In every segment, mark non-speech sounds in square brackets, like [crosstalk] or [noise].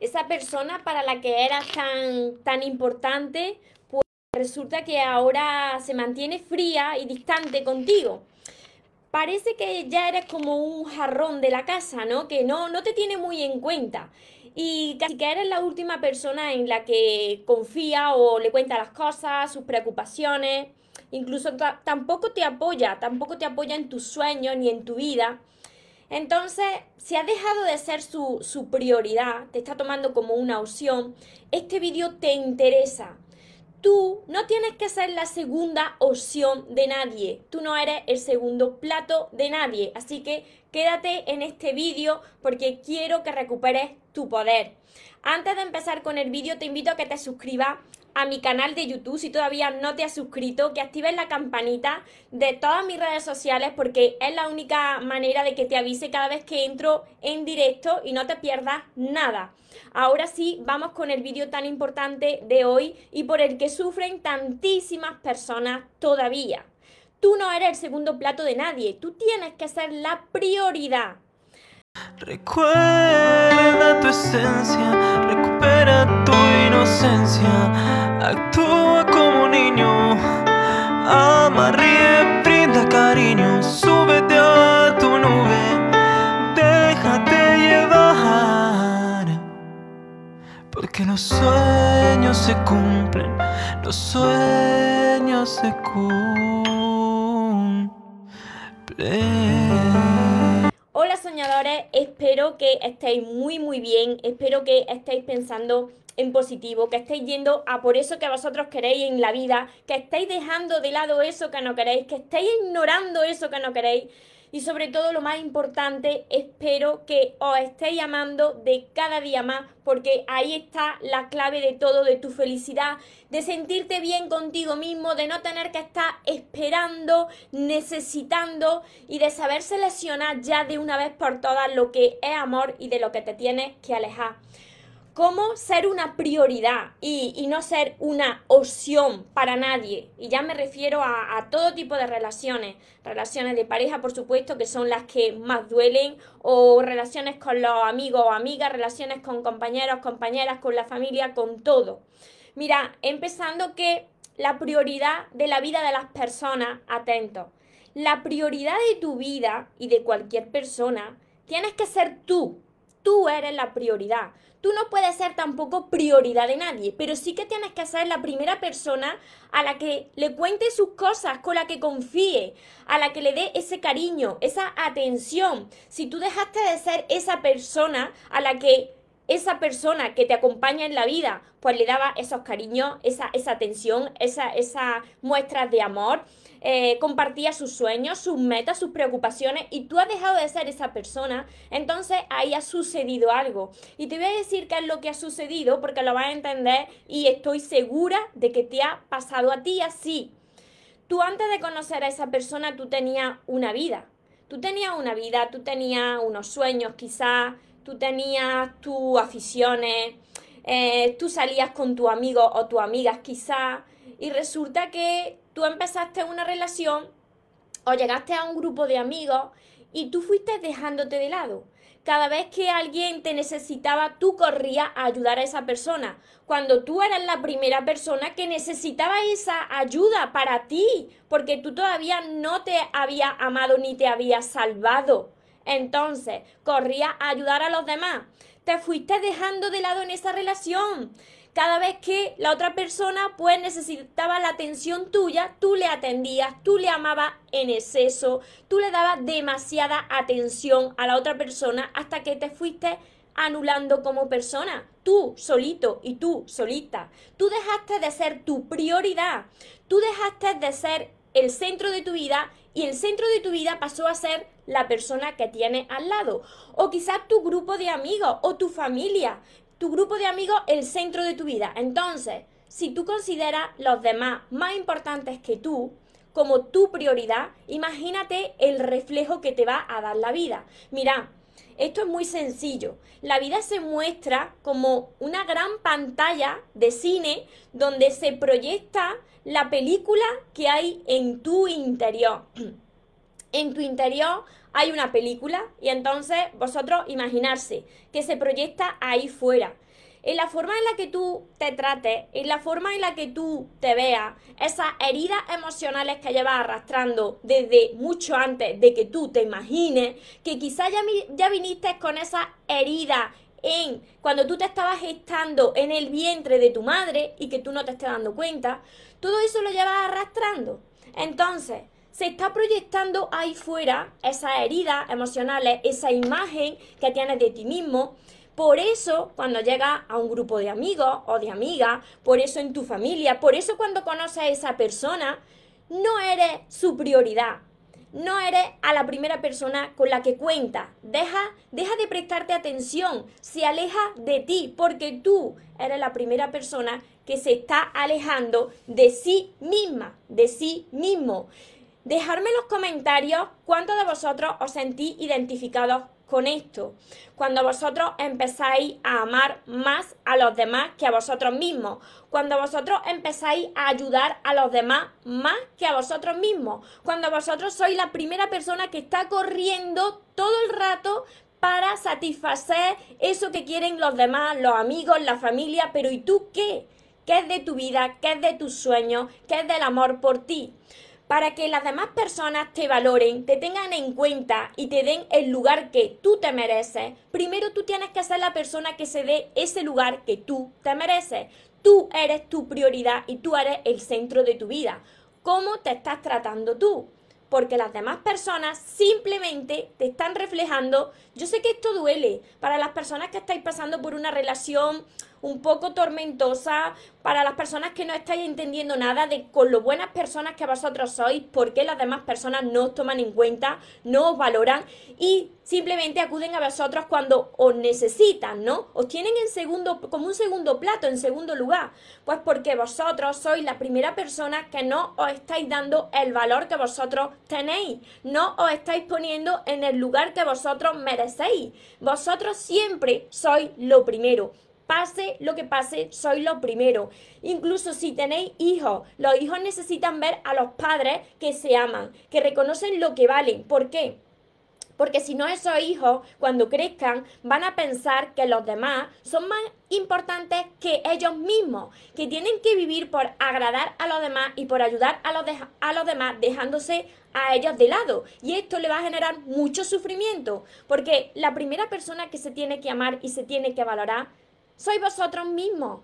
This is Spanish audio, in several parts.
esa persona para la que eras tan, tan importante, pues resulta que ahora se mantiene fría y distante contigo. Parece que ya eres como un jarrón de la casa, ¿no? Que no, no te tiene muy en cuenta. Y casi que eres la última persona en la que confía o le cuenta las cosas, sus preocupaciones. Incluso tampoco te apoya, tampoco te apoya en tus sueños ni en tu vida. Entonces, si ha dejado de ser su, su prioridad, te está tomando como una opción, este vídeo te interesa. Tú no tienes que ser la segunda opción de nadie. Tú no eres el segundo plato de nadie. Así que quédate en este vídeo porque quiero que recuperes tu poder. Antes de empezar con el vídeo, te invito a que te suscribas a mi canal de YouTube si todavía no te has suscrito, que actives la campanita de todas mis redes sociales porque es la única manera de que te avise cada vez que entro en directo y no te pierdas nada. Ahora sí, vamos con el vídeo tan importante de hoy y por el que sufren tantísimas personas todavía. Tú no eres el segundo plato de nadie, tú tienes que ser la prioridad. Recuerda tu esencia, recupera tu inocencia, actúa como niño, ama, ríe, brinda cariño, súbete a tu nube, déjate llevar, porque los sueños se cumplen, los sueños se cumplen. Hola soñadores, espero que estéis muy muy bien, espero que estéis pensando en positivo, que estéis yendo a por eso que vosotros queréis en la vida, que estéis dejando de lado eso que no queréis, que estéis ignorando eso que no queréis. Y sobre todo lo más importante, espero que os estéis amando de cada día más porque ahí está la clave de todo, de tu felicidad, de sentirte bien contigo mismo, de no tener que estar esperando, necesitando y de saber seleccionar ya de una vez por todas lo que es amor y de lo que te tienes que alejar cómo ser una prioridad y, no ser una opción para nadie. Y ya me refiero a, todo tipo de relaciones. Relaciones de pareja, por supuesto, que son las que más duelen, o relaciones con los amigos o amigas, relaciones con compañeros, compañeras, con la familia, con todo. Mira, empezando que la prioridad de la vida de las personas, atentos, la prioridad de tu vida y de cualquier persona, tienes que ser tú. Tú eres la prioridad. Tú no puedes ser tampoco prioridad de nadie, pero sí que tienes que ser la primera persona a la que le cuente sus cosas, con la que confíe, a la que le dé ese cariño, esa atención. Si tú dejaste de ser esa persona a la que esa persona que te acompaña en la vida, pues le daba esos cariños, esa, esa atención, esas esa muestras de amor, eh, compartía sus sueños, sus metas, sus preocupaciones y tú has dejado de ser esa persona, entonces ahí ha sucedido algo. Y te voy a decir qué es lo que ha sucedido porque lo vas a entender y estoy segura de que te ha pasado a ti así. Tú antes de conocer a esa persona, tú tenías una vida. Tú tenías una vida, tú tenías unos sueños quizás, tú tenías tus aficiones, eh, tú salías con tu amigo o tus amigas quizás, y resulta que tú empezaste una relación o llegaste a un grupo de amigos y tú fuiste dejándote de lado. Cada vez que alguien te necesitaba, tú corrías a ayudar a esa persona. Cuando tú eras la primera persona que necesitaba esa ayuda para ti, porque tú todavía no te había amado ni te había salvado. Entonces, corrías a ayudar a los demás. Te fuiste dejando de lado en esa relación cada vez que la otra persona pues necesitaba la atención tuya, tú le atendías, tú le amabas en exceso, tú le dabas demasiada atención a la otra persona hasta que te fuiste anulando como persona, tú solito y tú solita. Tú dejaste de ser tu prioridad, tú dejaste de ser el centro de tu vida y el centro de tu vida pasó a ser la persona que tienes al lado. O quizás tu grupo de amigos o tu familia tu grupo de amigos el centro de tu vida. Entonces, si tú consideras los demás más importantes que tú, como tu prioridad, imagínate el reflejo que te va a dar la vida. Mira, esto es muy sencillo. La vida se muestra como una gran pantalla de cine donde se proyecta la película que hay en tu interior. [clears throat] En tu interior hay una película y entonces vosotros imaginarse que se proyecta ahí fuera. en la forma en la que tú te trates, en la forma en la que tú te veas, esas heridas emocionales que llevas arrastrando desde mucho antes de que tú te imagines, que quizás ya, ya viniste con esa herida en cuando tú te estabas gestando en el vientre de tu madre y que tú no te estés dando cuenta, todo eso lo llevas arrastrando. Entonces, se está proyectando ahí fuera esas heridas emocionales, esa imagen que tienes de ti mismo. Por eso, cuando llegas a un grupo de amigos o de amigas, por eso en tu familia, por eso cuando conoces a esa persona, no eres su prioridad, no eres a la primera persona con la que cuenta. Deja, deja de prestarte atención, se aleja de ti, porque tú eres la primera persona que se está alejando de sí misma, de sí mismo. Dejarme en los comentarios cuántos de vosotros os sentís identificados con esto. Cuando vosotros empezáis a amar más a los demás que a vosotros mismos. Cuando vosotros empezáis a ayudar a los demás más que a vosotros mismos. Cuando vosotros sois la primera persona que está corriendo todo el rato para satisfacer eso que quieren los demás, los amigos, la familia. Pero ¿y tú qué? ¿Qué es de tu vida? ¿Qué es de tus sueños? ¿Qué es del amor por ti? Para que las demás personas te valoren, te tengan en cuenta y te den el lugar que tú te mereces, primero tú tienes que ser la persona que se dé ese lugar que tú te mereces. Tú eres tu prioridad y tú eres el centro de tu vida. ¿Cómo te estás tratando tú? Porque las demás personas simplemente te están reflejando. Yo sé que esto duele para las personas que estáis pasando por una relación un poco tormentosa para las personas que no estáis entendiendo nada de con lo buenas personas que vosotros sois, por qué las demás personas no os toman en cuenta, no os valoran y simplemente acuden a vosotros cuando os necesitan, ¿no? Os tienen en segundo, como un segundo plato, en segundo lugar. Pues porque vosotros sois la primera persona que no os estáis dando el valor que vosotros tenéis, no os estáis poniendo en el lugar que vosotros merecéis. Vosotros siempre sois lo primero pase lo que pase, soy lo primero. Incluso si tenéis hijos, los hijos necesitan ver a los padres que se aman, que reconocen lo que valen. ¿Por qué? Porque si no, esos hijos, cuando crezcan, van a pensar que los demás son más importantes que ellos mismos, que tienen que vivir por agradar a los demás y por ayudar a los, a los demás, dejándose a ellos de lado. Y esto le va a generar mucho sufrimiento, porque la primera persona que se tiene que amar y se tiene que valorar sois vosotros mismos.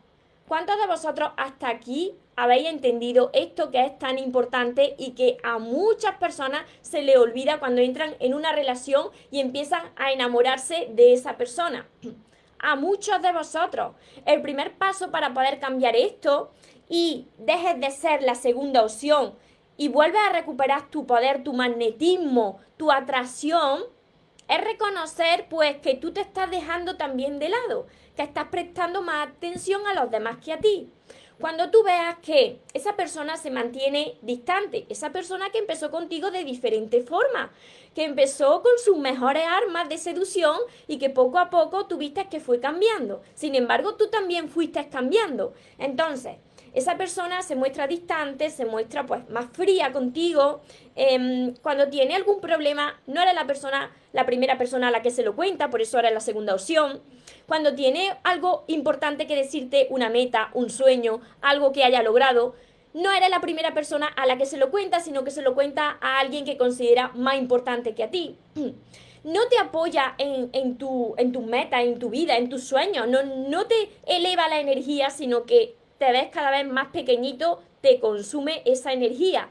¿Cuántos de vosotros hasta aquí habéis entendido esto que es tan importante y que a muchas personas se le olvida cuando entran en una relación y empiezan a enamorarse de esa persona? A muchos de vosotros. El primer paso para poder cambiar esto y dejes de ser la segunda opción y vuelves a recuperar tu poder, tu magnetismo, tu atracción, es reconocer pues que tú te estás dejando también de lado, que estás prestando más atención a los demás que a ti. Cuando tú veas que esa persona se mantiene distante, esa persona que empezó contigo de diferente forma, que empezó con sus mejores armas de seducción y que poco a poco tuviste que fue cambiando. Sin embargo, tú también fuiste cambiando. Entonces, esa persona se muestra distante, se muestra pues más fría contigo. Em, cuando tiene algún problema, no era la persona, la primera persona a la que se lo cuenta, por eso era la segunda opción. Cuando tiene algo importante que decirte, una meta, un sueño, algo que haya logrado, no eres la primera persona a la que se lo cuenta, sino que se lo cuenta a alguien que considera más importante que a ti. [clears throat] No te apoya en, en, tu, en tu meta, en tu vida, en tus sueños, no, no te eleva la energía, sino que te ves cada vez más pequeñito, te consume esa energía.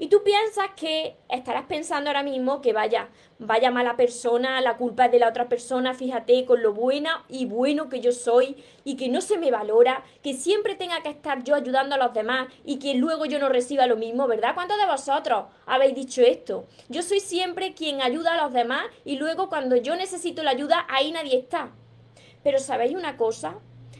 Y tú piensas que estarás pensando ahora mismo que vaya, vaya mala persona, la culpa es de la otra persona, fíjate con lo buena y bueno que yo soy y que no se me valora, que siempre tenga que estar yo ayudando a los demás y que luego yo no reciba lo mismo, ¿verdad? ¿Cuántos de vosotros habéis dicho esto? Yo soy siempre quien ayuda a los demás y luego cuando yo necesito la ayuda, ahí nadie está. Pero ¿sabéis una cosa?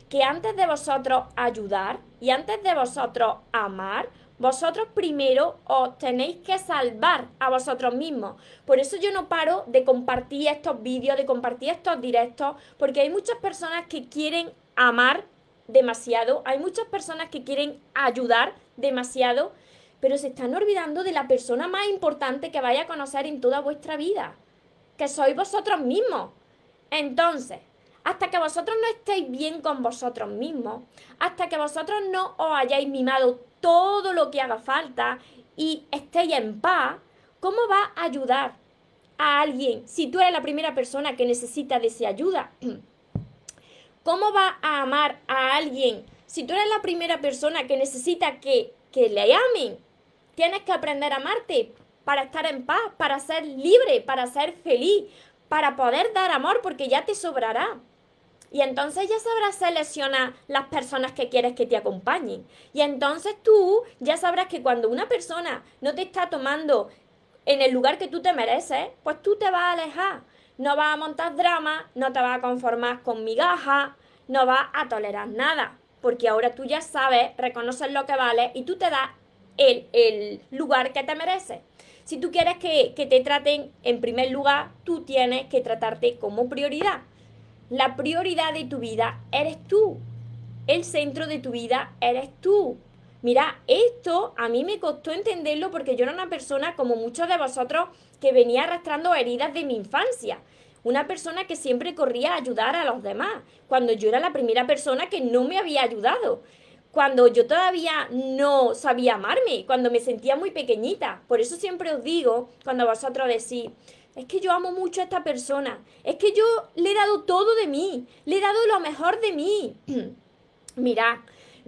que antes de vosotros ayudar y antes de vosotros amar, vosotros primero os tenéis que salvar a vosotros mismos. Por eso yo no paro de compartir estos vídeos, de compartir estos directos, porque hay muchas personas que quieren amar demasiado, hay muchas personas que quieren ayudar demasiado, pero se están olvidando de la persona más importante que vaya a conocer en toda vuestra vida, que sois vosotros mismos. Entonces, hasta que vosotros no estéis bien con vosotros mismos, hasta que vosotros no os hayáis mimado todo lo que haga falta y estéis en paz, ¿cómo va a ayudar a alguien si tú eres la primera persona que necesita de esa ayuda? [clears throat] ¿Cómo va a amar a alguien si tú eres la primera persona que necesita que, que le amen? Tienes que aprender a amarte para estar en paz, para ser libre, para ser feliz, para poder dar amor, porque ya te sobrará. Y entonces ya sabrás seleccionar las personas que quieres que te acompañen. Y entonces tú ya sabrás que cuando una persona no te está tomando en el lugar que tú te mereces, pues tú te vas a alejar. No vas a montar drama, no te vas a conformar con migajas, no vas a tolerar nada. Porque ahora tú ya sabes, reconoces lo que vale y tú te das el, el lugar que te mereces. Si tú quieres que, que te traten en primer lugar, tú tienes que tratarte como prioridad. La prioridad de tu vida eres tú. El centro de tu vida eres tú. Mira, esto a mí me costó entenderlo porque yo era una persona como muchos de vosotros que venía arrastrando heridas de mi infancia. Una persona que siempre corría a ayudar a los demás, cuando yo era la primera persona que no me había ayudado cuando yo todavía no sabía amarme, cuando me sentía muy pequeñita. Por eso siempre os digo, cuando vosotros decís, es que yo amo mucho a esta persona, es que yo le he dado todo de mí, le he dado lo mejor de mí. [clears throat] Mirad,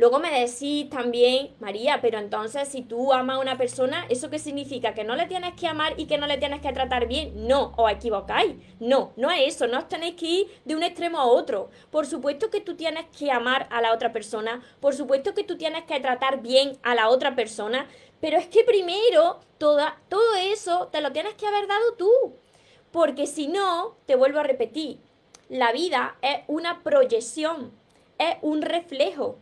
Luego me decís también, María, pero entonces si tú amas a una persona, ¿eso qué significa? ¿Que no le tienes que amar y que no le tienes que tratar bien? No, os equivocáis. No, no es eso, no os tenéis que ir de un extremo a otro. Por supuesto que tú tienes que amar a la otra persona, por supuesto que tú tienes que tratar bien a la otra persona, pero es que primero toda, todo eso te lo tienes que haber dado tú. Porque si no, te vuelvo a repetir, la vida es una proyección, es un reflejo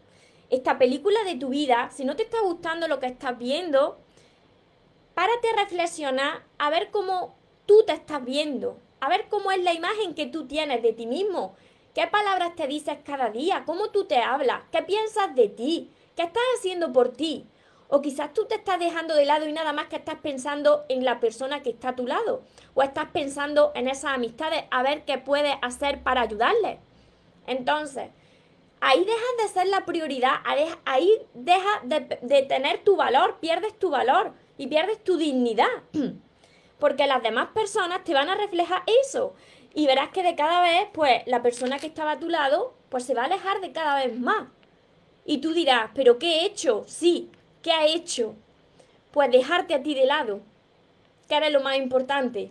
esta película de tu vida, si no te está gustando lo que estás viendo, párate a reflexionar a ver cómo tú te estás viendo, a ver cómo es la imagen que tú tienes de ti mismo, qué palabras te dices cada día, cómo tú te hablas, qué piensas de ti, qué estás haciendo por ti. O quizás tú te estás dejando de lado y nada más que estás pensando en la persona que está a tu lado. O estás pensando en esas amistades a ver qué puedes hacer para ayudarle. Entonces, ahí dejas de ser la prioridad, ahí dejas de, tener tu valor, pierdes tu valor y pierdes tu dignidad. [clears throat] Porque las demás personas te van a reflejar eso. Y verás que de cada vez, pues, la persona que estaba a tu lado, pues se va a alejar de cada vez más. Y tú dirás, ¿pero qué he hecho? Sí, ¿qué ha hecho? Pues dejarte a ti de lado, que era lo más importante.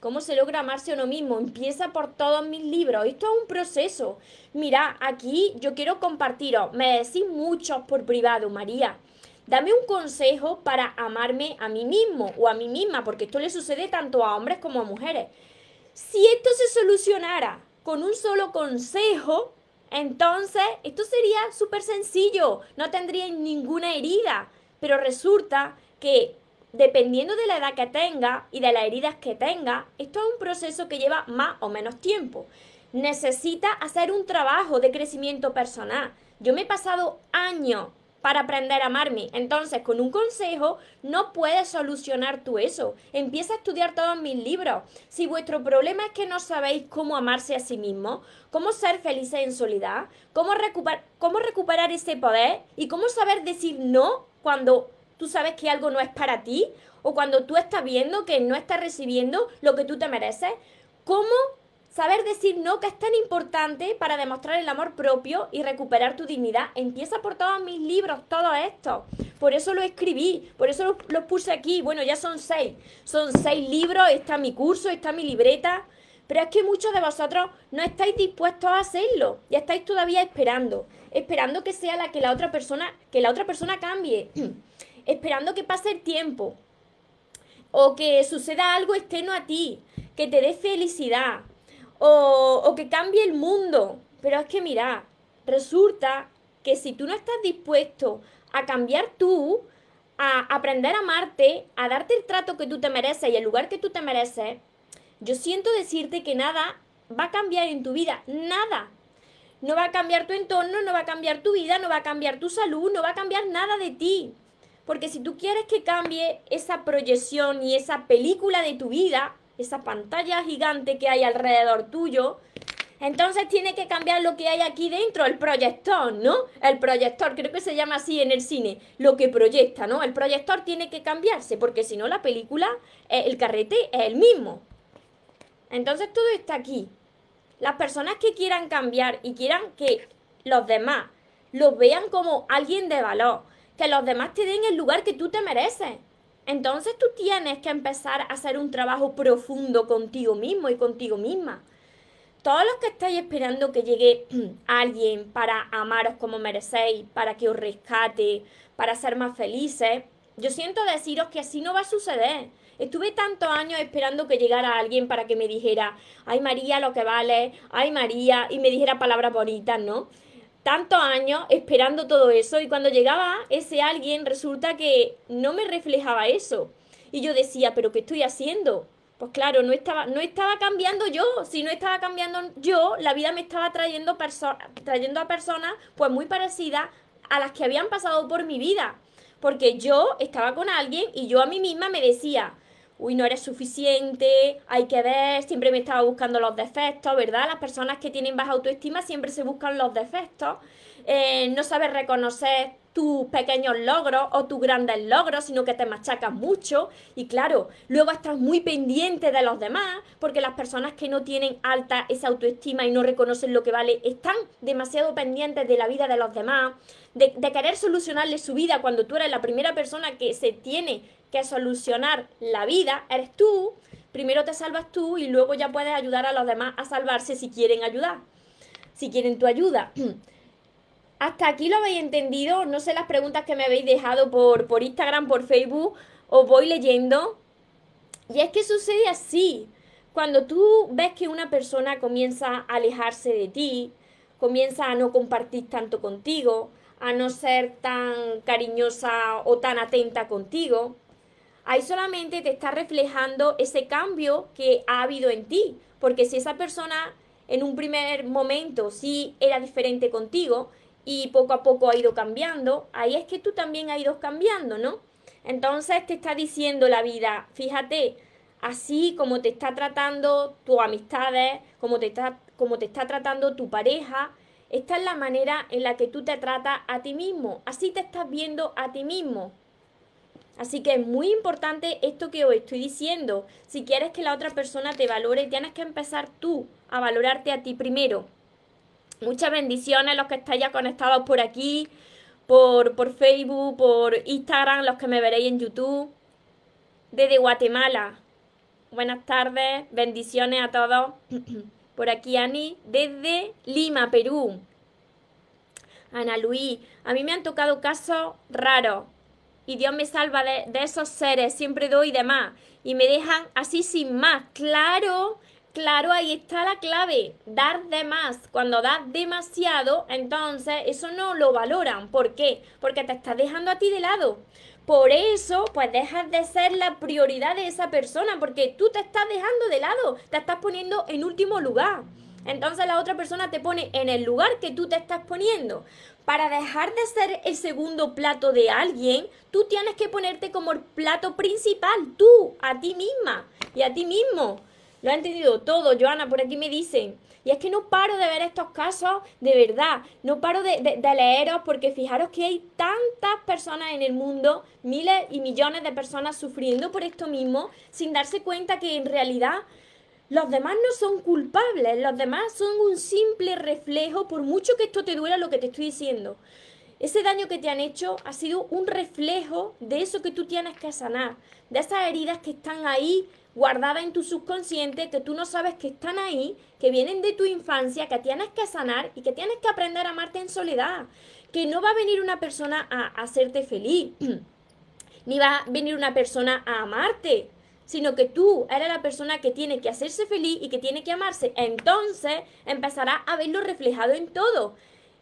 ¿Cómo se logra amarse a uno mismo? Empieza por todos mis libros. Esto es un proceso. Mira, aquí yo quiero compartiros. Me decís muchos por privado, María. Dame un consejo para amarme a mí mismo o a mí misma, porque esto le sucede tanto a hombres como a mujeres. Si esto se solucionara con un solo consejo, entonces esto sería súper sencillo, no tendría ninguna herida. Pero resulta que dependiendo de la edad que tenga y de las heridas que tenga, esto es un proceso que lleva más o menos tiempo. Necesita hacer un trabajo de crecimiento personal. Yo me he pasado años para aprender a amarme. Entonces, con un consejo no puedes solucionar tú eso. Empieza a estudiar todos mis libros. Si vuestro problema es que no sabéis cómo amarse a sí mismo, cómo ser felices en soledad, cómo, cómo recuperar ese poder y cómo saber decir no cuando tú sabes que algo no es para ti o cuando tú estás viendo que no estás recibiendo lo que tú te mereces, ¿cómo saber decir no que es tan importante para demostrar el amor propio y recuperar tu dignidad? Empieza por todos mis libros, todo esto. Por eso lo escribí, por eso lo, lo puse aquí. Bueno, ya son seis. Son seis libros, está mi curso, está mi libreta. Pero es que muchos de vosotros no estáis dispuestos a hacerlo y estáis todavía esperando, esperando que sea la que la otra persona, que la otra persona cambie. [clears throat] esperando que pase el tiempo o que suceda algo externo a ti, que te dé felicidad o, que cambie el mundo. Pero es que mira, resulta que si tú no estás dispuesto a cambiar tú, a aprender a amarte, a darte el trato que tú te mereces y el lugar que tú te mereces, yo siento decirte que nada va a cambiar en tu vida, nada. No va a cambiar tu entorno, no va a cambiar tu vida, no va a cambiar tu salud, no va a cambiar nada de ti. Porque si tú quieres que cambie esa proyección y esa película de tu vida, esa pantalla gigante que hay alrededor tuyo, Entonces tiene que cambiar lo que hay aquí dentro, el proyector, ¿no? El proyector, creo que se llama así en el cine, lo que proyecta, ¿no? El proyector tiene que cambiarse, porque si no la película, eh, el carrete es el mismo. Entonces todo está aquí. Las personas que quieran cambiar y quieran que los demás los vean como alguien de valor, que los demás te den el lugar que tú te mereces. Entonces tú tienes que empezar a hacer un trabajo profundo contigo mismo y contigo misma todos los que estáis esperando que llegue [clears throat] alguien para amaros como merecéis, para que os rescate, para ser más felices, yo siento deciros que así no va a suceder. Estuve tantos años esperando que llegara alguien para que me dijera, ay María, lo que vale, ay María, y me dijera palabras bonitas, ¿no? Tantos años esperando todo eso y cuando llegaba ese alguien resulta que no me reflejaba eso. Y yo decía, pero ¿qué estoy haciendo? Pues claro, no estaba, no estaba cambiando yo. Si no estaba cambiando yo, la vida me estaba trayendo, trayendo a personas pues muy parecidas a las que habían pasado por mi vida. Porque yo estaba con alguien y yo a mí misma me decía, uy, no eres suficiente, hay que ver, siempre me estaba buscando los defectos, ¿verdad? Las personas que tienen baja autoestima siempre se buscan los defectos. Eh, no sabes reconocer tus pequeños logros o tus grandes logros, sino que te machacas mucho y claro, luego estás muy pendiente de los demás, porque las personas que no tienen alta esa autoestima y no reconocen lo que vale, están demasiado pendientes de la vida de los demás, de, querer solucionarle su vida cuando tú eres la primera persona que se tiene que solucionar la vida, eres tú, primero te salvas tú y luego ya puedes ayudar a los demás a salvarse si quieren ayudar, si quieren tu ayuda. [clears throat] hasta aquí lo habéis entendido. No sé las preguntas que me habéis dejado por, por Instagram, por Facebook, os voy leyendo. Y es que sucede así. Cuando tú ves que una persona comienza a alejarse de ti, comienza a no compartir tanto contigo, a no ser tan cariñosa o tan atenta contigo, ahí solamente te está reflejando ese cambio que ha habido en ti. Porque si esa persona en un primer momento sí era diferente contigo, y poco a poco ha ido cambiando, ahí es que tú también has ido cambiando, ¿no? Entonces te está diciendo la vida, fíjate, así como te está tratando tus amistades, como te está, como te está tratando tu pareja, esta es la manera en la que tú te tratas a ti mismo, así te estás viendo a ti mismo. Así que es muy importante esto que os estoy diciendo. Si quieres que la otra persona te valore, tienes que empezar tú a valorarte a ti primero. Muchas bendiciones los que estáis ya conectados por aquí, por, por Facebook, por Instagram, los que me veréis en YouTube. Desde Guatemala. Buenas tardes, bendiciones a todos. [clears throat] Por aquí Ani, desde Lima, Perú. Ana Luis, a mí me han tocado casos raros y Dios me salva de, de esos seres, siempre doy de más y me dejan así sin más. Claro, Claro, ahí está la clave, dar de más. Cuando das demasiado, entonces eso no lo valoran. ¿Por qué? Porque te estás dejando a ti de lado. Por eso, pues dejas de ser la prioridad de esa persona, porque tú te estás dejando de lado, te estás poniendo en último lugar. Entonces la otra persona te pone en el lugar que tú te estás poniendo. Para dejar de ser el segundo plato de alguien, tú tienes que ponerte como el plato principal, tú, a ti misma y a ti mismo. Lo ha entendido todo, Joana, por aquí me dicen. Y es que no paro de ver estos casos, de verdad, no paro de, de, leeros porque fijaros que hay tantas personas en el mundo, miles y millones de personas sufriendo por esto mismo, sin darse cuenta que en realidad los demás no son culpables, los demás son un simple reflejo, por mucho que esto te duela lo que te estoy diciendo. Ese daño que te han hecho ha sido un reflejo de eso que tú tienes que sanar, de esas heridas que están ahí guardada en tu subconsciente que tú no sabes que están ahí, que vienen de tu infancia, que tienes que sanar y que tienes que aprender a amarte en soledad. Que no va a venir una persona a hacerte feliz, [clears throat] ni va a venir una persona a amarte, sino que tú eres la persona que tiene que hacerse feliz y que tiene que amarse. Entonces empezarás a verlo reflejado en todo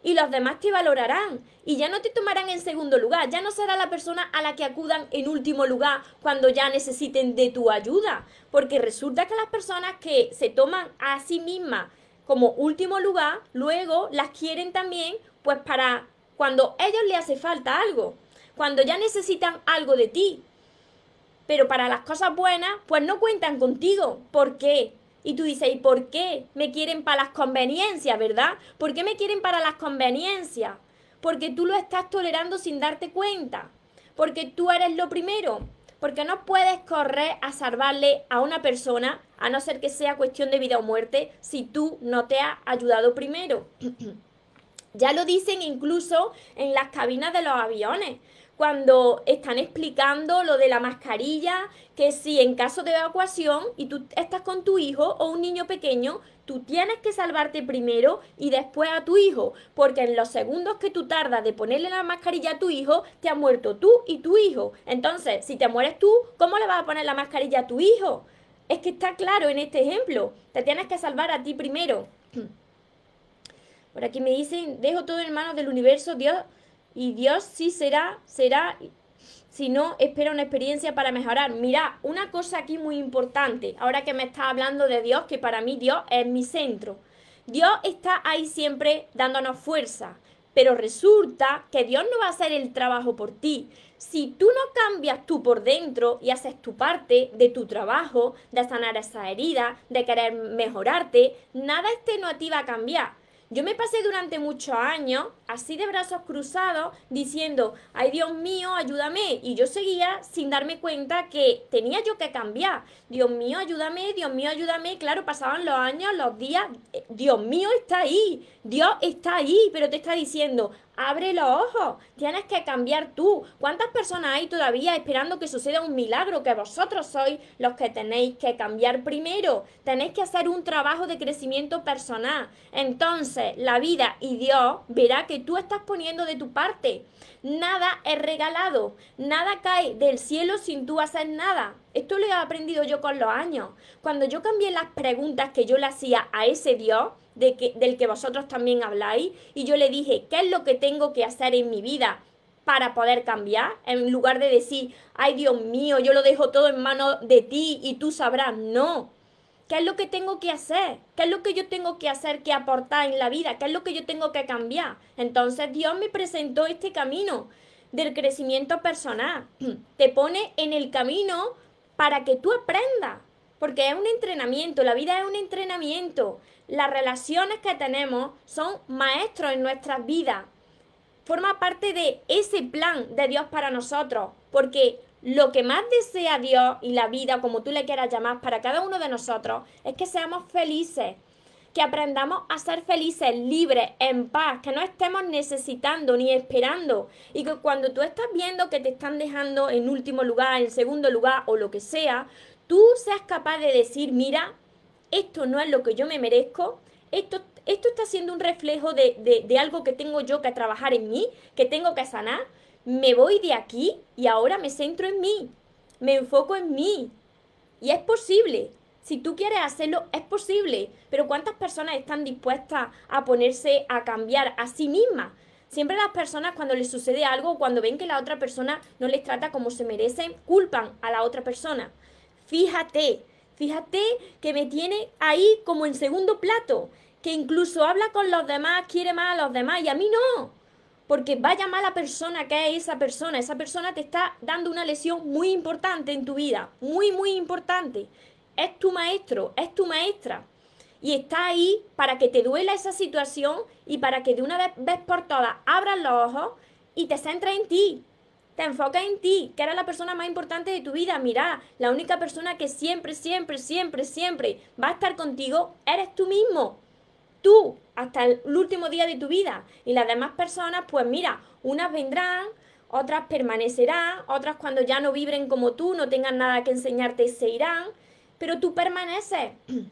y los demás te valorarán y ya no te tomarán en segundo lugar, ya no será la persona a la que acudan en último lugar cuando ya necesiten de tu ayuda, porque resulta que las personas que se toman a sí mismas como último lugar, luego las quieren también pues para cuando a ellos les hace falta algo, cuando ya necesitan algo de ti. Pero para las cosas buenas, pues no cuentan contigo. ¿Por qué? Y tú dices, ¿y por qué me quieren para las conveniencias, verdad? ¿Por qué me quieren para las conveniencias? Porque tú lo estás tolerando sin darte cuenta. Porque tú eres lo primero. Porque no puedes correr a salvarle a una persona, a no ser que sea cuestión de vida o muerte, si tú no te has ayudado primero. [clears throat] ya lo dicen incluso en las cabinas de los aviones cuando están explicando lo de la mascarilla, que si en caso de evacuación y tú estás con tu hijo o un niño pequeño, tú tienes que salvarte primero y después a tu hijo, porque en los segundos que tú tardas de ponerle la mascarilla a tu hijo, te ha muerto tú y tu hijo. Entonces, si te mueres tú, ¿cómo le vas a poner la mascarilla a tu hijo? Es que está claro en este ejemplo, te tienes que salvar a ti primero. [clears throat] Por aquí me dicen, dejo todo en manos del universo, Dios y Dios sí será, será, si no, espera una experiencia para mejorar. Mira, una cosa aquí muy importante, ahora que me está hablando de Dios, que para mí Dios es mi centro. Dios está ahí siempre dándonos fuerza, pero resulta que Dios no va a hacer el trabajo por ti. Si tú no cambias tú por dentro y haces tu parte de tu trabajo, de sanar esa herida, de querer mejorarte, nada externo a va a cambiar. Yo me pasé durante muchos años así de brazos cruzados diciendo, ay Dios mío, ayúdame. Y yo seguía sin darme cuenta que tenía yo que cambiar. Dios mío, ayúdame, Dios mío, ayúdame. Claro, pasaban los años, los días. Eh, Dios mío está ahí, Dios está ahí, pero te está diciendo, Abre los ojos, tienes que cambiar tú. ¿Cuántas personas hay todavía esperando que suceda un milagro? Que vosotros sois los que tenéis que cambiar primero. Tenéis que hacer un trabajo de crecimiento personal. Entonces, la vida y Dios verá que tú estás poniendo de tu parte. Nada es regalado, nada cae del cielo sin tú hacer nada. Esto lo he aprendido yo con los años. Cuando yo cambié las preguntas que yo le hacía a ese Dios, de que, del que vosotros también habláis, y yo le dije, ¿qué es lo que tengo que hacer en mi vida para poder cambiar? En lugar de decir, ay Dios mío, yo lo dejo todo en manos de ti y tú sabrás, no. ¿Qué es lo que tengo que hacer? ¿Qué es lo que yo tengo que hacer, que aportar en la vida? ¿Qué es lo que yo tengo que cambiar? Entonces Dios me presentó este camino del crecimiento personal. [clears throat] Te pone en el camino para que tú aprendas, porque es un entrenamiento, la vida es un entrenamiento. Las relaciones que tenemos son maestros en nuestras vidas. Forma parte de ese plan de Dios para nosotros, porque lo que más desea Dios y la vida, como tú le quieras llamar, para cada uno de nosotros, es que seamos felices, que aprendamos a ser felices, libres, en paz, que no estemos necesitando ni esperando. Y que cuando tú estás viendo que te están dejando en último lugar, en segundo lugar o lo que sea, tú seas capaz de decir, mira, esto no es lo que yo me merezco, esto, esto está siendo un reflejo de, de, algo que tengo yo que trabajar en mí, que tengo que sanar, me voy de aquí y ahora me centro en mí, me enfoco en mí. Y es posible. Si tú quieres hacerlo, es posible. Pero ¿cuántas personas están dispuestas a ponerse a cambiar a sí mismas? Siempre las personas cuando les sucede algo, cuando ven que la otra persona no les trata como se merecen, culpan a la otra persona. Fíjate, Fíjate que me tiene ahí como en segundo plato, que incluso habla con los demás, quiere más a los demás y a mí no. Porque vaya mala persona que es esa persona, esa persona te está dando una lesión muy importante en tu vida, muy, muy importante. Es tu maestro, es tu maestra. Y está ahí para que te duela esa situación y para que de una vez por todas abras los ojos y te centres en ti, te enfocas en ti, que eres la persona más importante de tu vida. Mira, la única persona que siempre, siempre, siempre, siempre va a estar contigo eres tú mismo. Tú, hasta el último día de tu vida. Y las demás personas, pues mira, unas vendrán, otras permanecerán, otras cuando ya no vibren como tú, no tengan nada que enseñarte, se irán. Pero tú permaneces. [clears throat]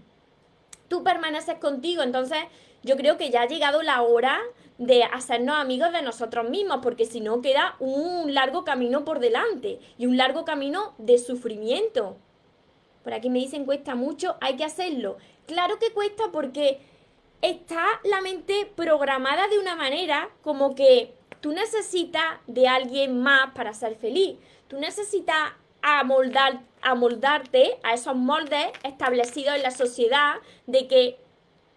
Tú permaneces contigo. Entonces, yo creo que ya ha llegado la hora de hacernos amigos de nosotros mismos, porque si no queda un largo camino por delante y un largo camino de sufrimiento. Por aquí me dicen cuesta mucho, hay que hacerlo. Claro que cuesta porque está la mente programada de una manera como que tú necesitas de alguien más para ser feliz. Tú necesitas amoldar, amoldarte a esos moldes establecidos en la sociedad de que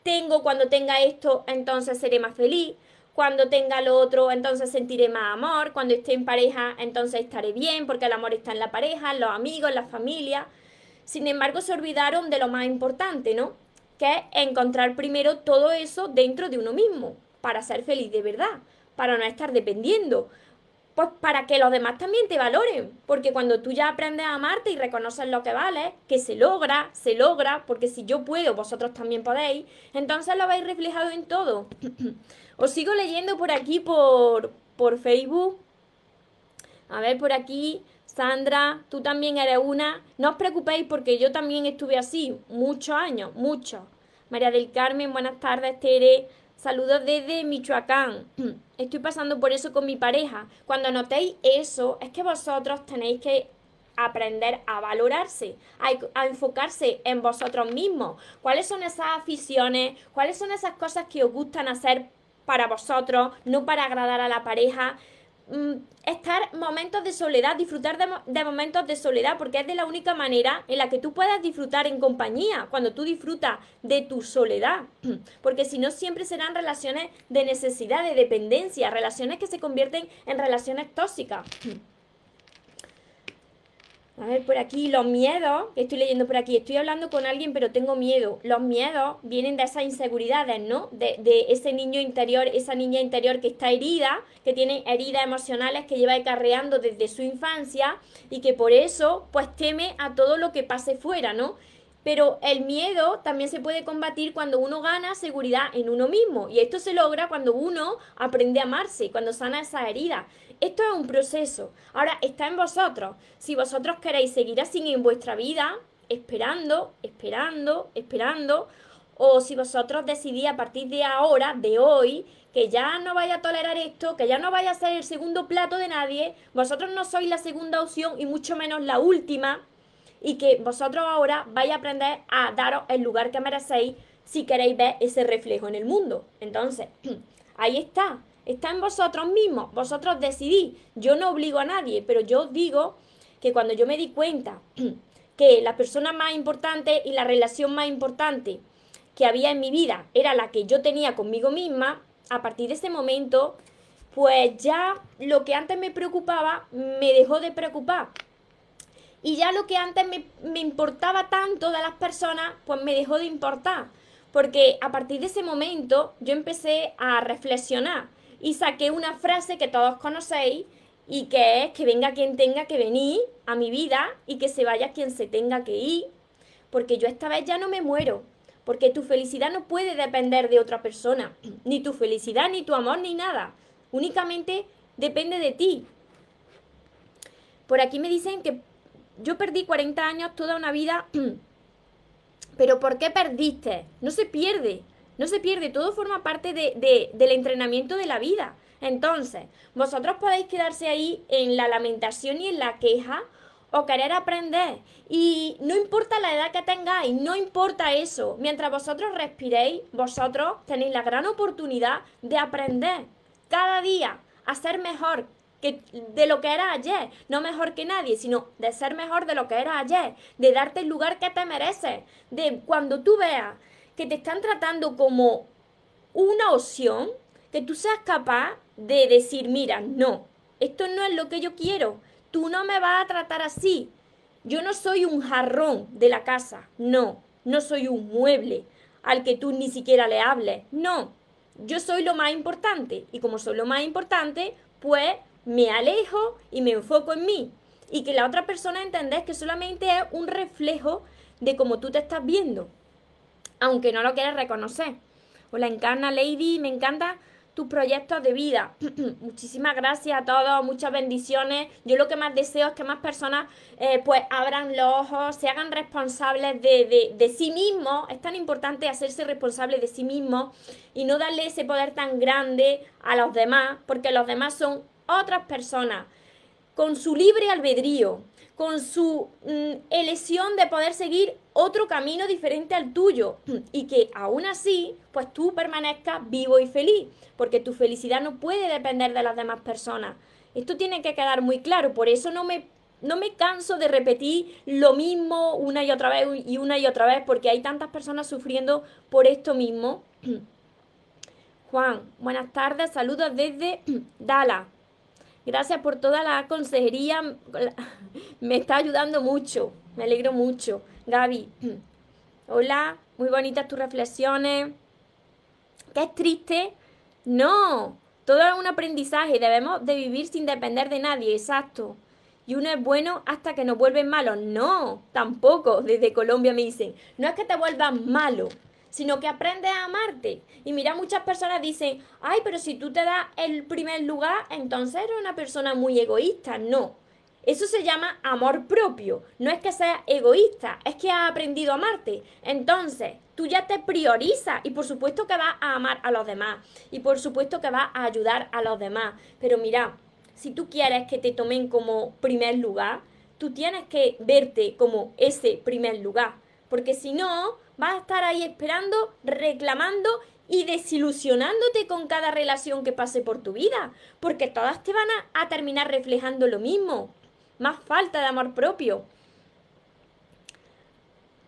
tengo cuando tenga esto, entonces seré más feliz cuando tenga lo otro, entonces sentiré más amor, cuando esté en pareja, entonces estaré bien, porque el amor está en la pareja, en los amigos, en la familia. Sin embargo, se olvidaron de lo más importante, ¿no? Que es encontrar primero todo eso dentro de uno mismo, para ser feliz de verdad, para no estar dependiendo, pues para que los demás también te valoren, porque cuando tú ya aprendes a amarte y reconoces lo que vale, que se logra, se logra, porque si yo puedo, vosotros también podéis, entonces lo veis reflejado en todo. [clears throat] Os sigo leyendo por aquí por, por Facebook. A ver, por aquí, Sandra, tú también eres una. No os preocupéis porque yo también estuve así, muchos años, muchos. María del Carmen, buenas tardes, Tere. Saludos desde Michoacán. [clears throat] Estoy pasando por eso con mi pareja. Cuando notéis eso, es que vosotros tenéis que aprender a valorarse, a, enfocarse en vosotros mismos. ¿Cuáles son esas aficiones? ¿Cuáles son esas cosas que os gustan hacer para vosotros, no para agradar a la pareja? Mm, estar momentos de soledad, disfrutar de, momentos de soledad, porque es de la única manera en la que tú puedas disfrutar en compañía, cuando tú disfrutas de tu soledad, [clears throat] porque si no siempre serán relaciones de necesidad, de dependencia, relaciones que se convierten en relaciones tóxicas. [clears throat] A ver, por aquí, los miedos, que estoy leyendo por aquí, estoy hablando con alguien pero tengo miedo. Los miedos vienen de esas inseguridades, ¿no? De, de ese niño interior, esa niña interior que está herida, que tiene heridas emocionales que lleva acarreando desde su infancia y que por eso pues teme a todo lo que pase fuera, ¿no? Pero el miedo también se puede combatir cuando uno gana seguridad en uno mismo. Y esto se logra cuando uno aprende a amarse, cuando sana esa herida. Esto es un proceso. Ahora está en vosotros. Si vosotros queréis seguir así en vuestra vida, esperando, esperando, esperando, o si vosotros decidís a partir de ahora, de hoy, que ya no vaya a tolerar esto, que ya no vaya a ser el segundo plato de nadie, vosotros no sois la segunda opción y mucho menos la última, y que vosotros ahora vais a aprender a daros el lugar que merecéis si queréis ver ese reflejo en el mundo. Entonces, [clears throat] ahí está. Está en vosotros mismos, vosotros decidís. Yo no obligo a nadie, pero yo digo que cuando yo me di cuenta [clears throat] que la persona más importante y la relación más importante que había en mi vida era la que yo tenía conmigo misma, a partir de ese momento, pues ya lo que antes me preocupaba me dejó de preocupar. Y ya lo que antes me, me importaba tanto de las personas, pues me dejó de importar. Porque a partir de ese momento yo empecé a reflexionar y saqué una frase que todos conocéis y que es que venga quien tenga que venir a mi vida y que se vaya quien se tenga que ir, porque yo esta vez ya no me muero, porque tu felicidad no puede depender de otra persona, [clears throat] ni tu felicidad, ni tu amor, ni nada, únicamente depende de ti. Por aquí me dicen que yo perdí 40 años, toda una vida, [clears throat] pero ¿por qué perdiste? No se pierde, no se pierde, todo forma parte de, del entrenamiento de la vida. Entonces, vosotros podéis quedarse ahí en la lamentación y en la queja o querer aprender. Y no importa la edad que tengáis, no importa eso. Mientras vosotros respiréis, vosotros tenéis la gran oportunidad de aprender cada día a ser mejor que de lo que era ayer. No mejor que nadie, sino de ser mejor de lo que era ayer. De darte el lugar que te mereces. De cuando tú veas que te están tratando como una opción, que tú seas capaz de decir, mira, no, esto no es lo que yo quiero, tú no me vas a tratar así. Yo no soy un jarrón de la casa, no, no soy un mueble al que tú ni siquiera le hables, no, yo soy lo más importante. Y como soy lo más importante, pues me alejo y me enfoco en mí. Y que la otra persona entendés que solamente es un reflejo de cómo tú te estás viendo aunque no lo quieres reconocer. Hola, Encarna Lady, me encanta tus proyectos de vida. [clears throat] Muchísimas gracias a todos, muchas bendiciones. Yo lo que más deseo es que más personas eh, pues abran los ojos, se hagan responsables de, de, sí mismos. Es tan importante hacerse responsable de sí mismos y no darle ese poder tan grande a los demás, porque los demás son otras personas con su libre albedrío, con su mm, elección de poder seguir otro camino diferente al tuyo [clears throat] y que aún así, pues tú permanezcas vivo y feliz, porque tu felicidad no puede depender de las demás personas. Esto tiene que quedar muy claro, por eso no me, no me canso de repetir lo mismo una y otra vez y una y otra vez, porque hay tantas personas sufriendo por esto mismo. [clears throat] Juan, buenas tardes, saludos desde [clears throat] Dala. Gracias por toda la consejería, [laughs] me está ayudando mucho. Me alegro mucho. Gaby, [clears throat] hola, muy bonitas tus reflexiones. ¿Qué es triste? No, todo es un aprendizaje. Debemos de vivir sin depender de nadie, exacto. Y uno es bueno hasta que nos vuelven malos. No, tampoco. Desde Colombia me dicen, no es que te vuelvas malo, sino que aprendes a amarte. Y mira, muchas personas dicen, ay, pero si tú te das el primer lugar, entonces eres una persona muy egoísta. No, eso se llama amor propio. No es que seas egoísta, es que has aprendido a amarte. Entonces, tú ya te priorizas y por supuesto que vas a amar a los demás. Y por supuesto que vas a ayudar a los demás. Pero mira, si tú quieres que te tomen como primer lugar, tú tienes que verte como ese primer lugar. Porque si no, vas a estar ahí esperando, reclamando y desilusionándote con cada relación que pase por tu vida, porque todas te van a, terminar reflejando lo mismo, más falta de amor propio.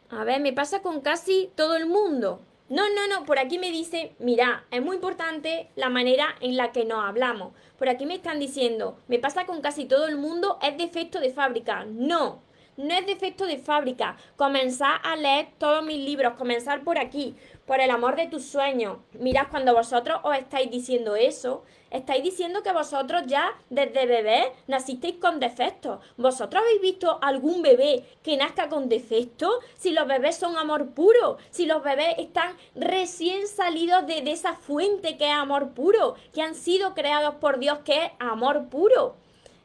A ver, me pasa con casi todo el mundo. No, no, no, por aquí me dice, mira, es muy importante la manera en la que nos hablamos. Por aquí me están diciendo, me pasa con casi todo el mundo, es defecto de fábrica. No, no es defecto de fábrica. Comenzar a leer todos mis libros, comenzar por aquí, por el amor de tus sueños. Mirad, cuando vosotros os estáis diciendo eso, estáis diciendo que vosotros ya desde bebé nacisteis con defectos. ¿Vosotros habéis visto algún bebé que nazca con defectos? Si los bebés son amor puro, si los bebés están recién salidos de, de esa fuente que es amor puro, que han sido creados por Dios que es amor puro.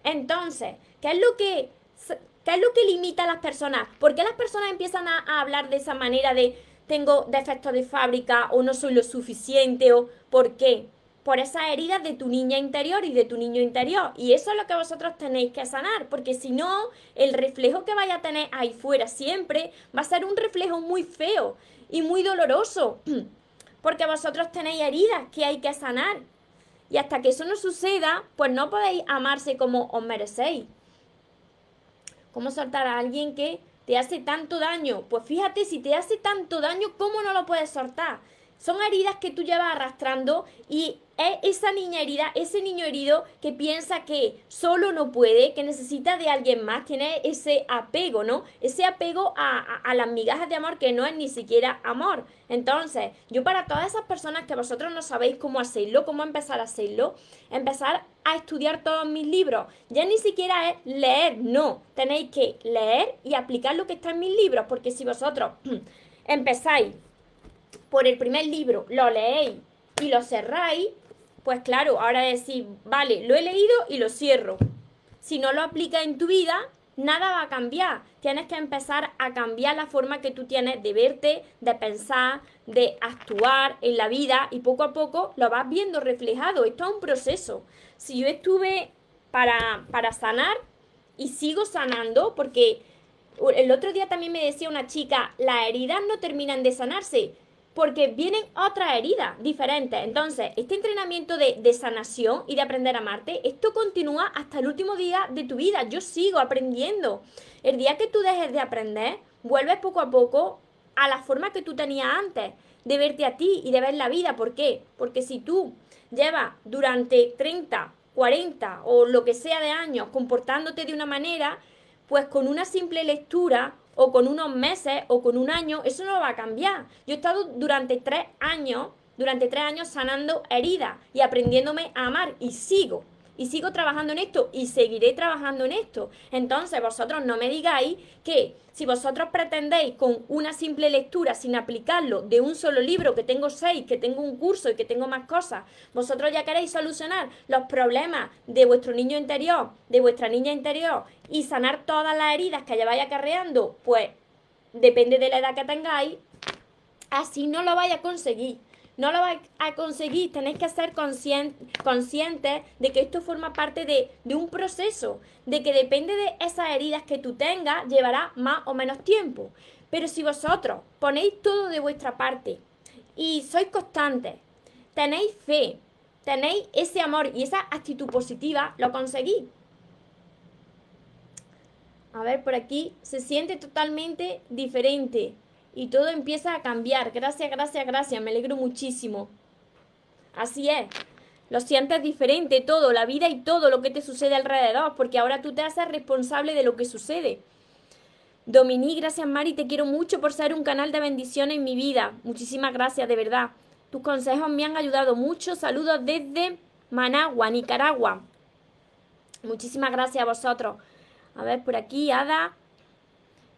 Entonces, ¿qué es lo que ¿Qué es lo que limita a las personas? ¿Por qué las personas empiezan a, hablar de esa manera de tengo defectos de fábrica o no soy lo suficiente o por qué? Por esas heridas de tu niña interior y de tu niño interior. Y eso es lo que vosotros tenéis que sanar, porque si no, el reflejo que vaya a tener ahí fuera siempre va a ser un reflejo muy feo y muy doloroso, [clears throat] porque vosotros tenéis heridas que hay que sanar. Y hasta que eso no suceda, pues no podéis amarse como os merecéis. ¿Cómo soltar a alguien que te hace tanto daño? Pues fíjate, si te hace tanto daño, ¿cómo no lo puedes soltar? Son heridas que tú llevas arrastrando y es esa niña herida, ese niño herido que piensa que solo no puede, que necesita de alguien más, tiene ese apego, ¿no? Ese apego a, a, las migajas de amor que no es ni siquiera amor. Entonces, yo para todas esas personas que vosotros no sabéis cómo hacerlo, cómo empezar a hacerlo, empezar a estudiar todos mis libros. Ya ni siquiera es leer, no. Tenéis que leer y aplicar lo que está en mis libros, porque si vosotros [clears throat] empezáis por el primer libro, lo leéis y lo cerráis, pues claro, ahora decir, vale, lo he leído y lo cierro. Si no lo aplicas en tu vida, nada va a cambiar. Tienes que empezar a cambiar la forma que tú tienes de verte, de pensar, de actuar en la vida y poco a poco lo vas viendo reflejado. Esto es un proceso. Si yo estuve para, para sanar y sigo sanando, porque el otro día también me decía una chica, las heridas no terminan de sanarse, porque vienen otras heridas diferentes. Entonces, este entrenamiento de, de, sanación y de aprender a amarte, esto continúa hasta el último día de tu vida. Yo sigo aprendiendo. El día que tú dejes de aprender, vuelves poco a poco a la forma que tú tenías antes, de verte a ti y de ver la vida. ¿Por qué? Porque si tú llevas durante 30, 40 o lo que sea de años comportándote de una manera, pues con una simple lectura o con unos meses o con un año, eso no va a cambiar. Yo he estado durante tres años, durante tres años sanando heridas y aprendiéndome a amar y sigo y sigo trabajando en esto y seguiré trabajando en esto. Entonces vosotros no me digáis que si vosotros pretendéis con una simple lectura, sin aplicarlo, de un solo libro, que tengo seis, que tengo un curso y que tengo más cosas, vosotros ya queréis solucionar los problemas de vuestro niño interior, de vuestra niña interior y sanar todas las heridas que lleváis acarreando, pues depende de la edad que tengáis, así no lo vais a conseguir no lo vais a conseguir, tenéis que ser conscientes de que esto forma parte de, de, un proceso, de que depende de esas heridas que tú tengas, llevará más o menos tiempo. Pero si vosotros ponéis todo de vuestra parte y sois constantes, tenéis fe, tenéis ese amor y esa actitud positiva, lo conseguís. A ver, por aquí se siente totalmente diferente y todo empieza a cambiar. Gracias, gracias, gracias. Me alegro muchísimo. Así es. Lo sientes diferente todo, la vida y todo lo que te sucede alrededor, porque ahora tú te haces responsable de lo que sucede. Dominique, gracias Mari, te quiero mucho por ser un canal de bendiciones en mi vida. Muchísimas gracias, de verdad. Tus consejos me han ayudado mucho. Saludos desde Managua, Nicaragua. Muchísimas gracias a vosotros. A ver, por aquí, Ada.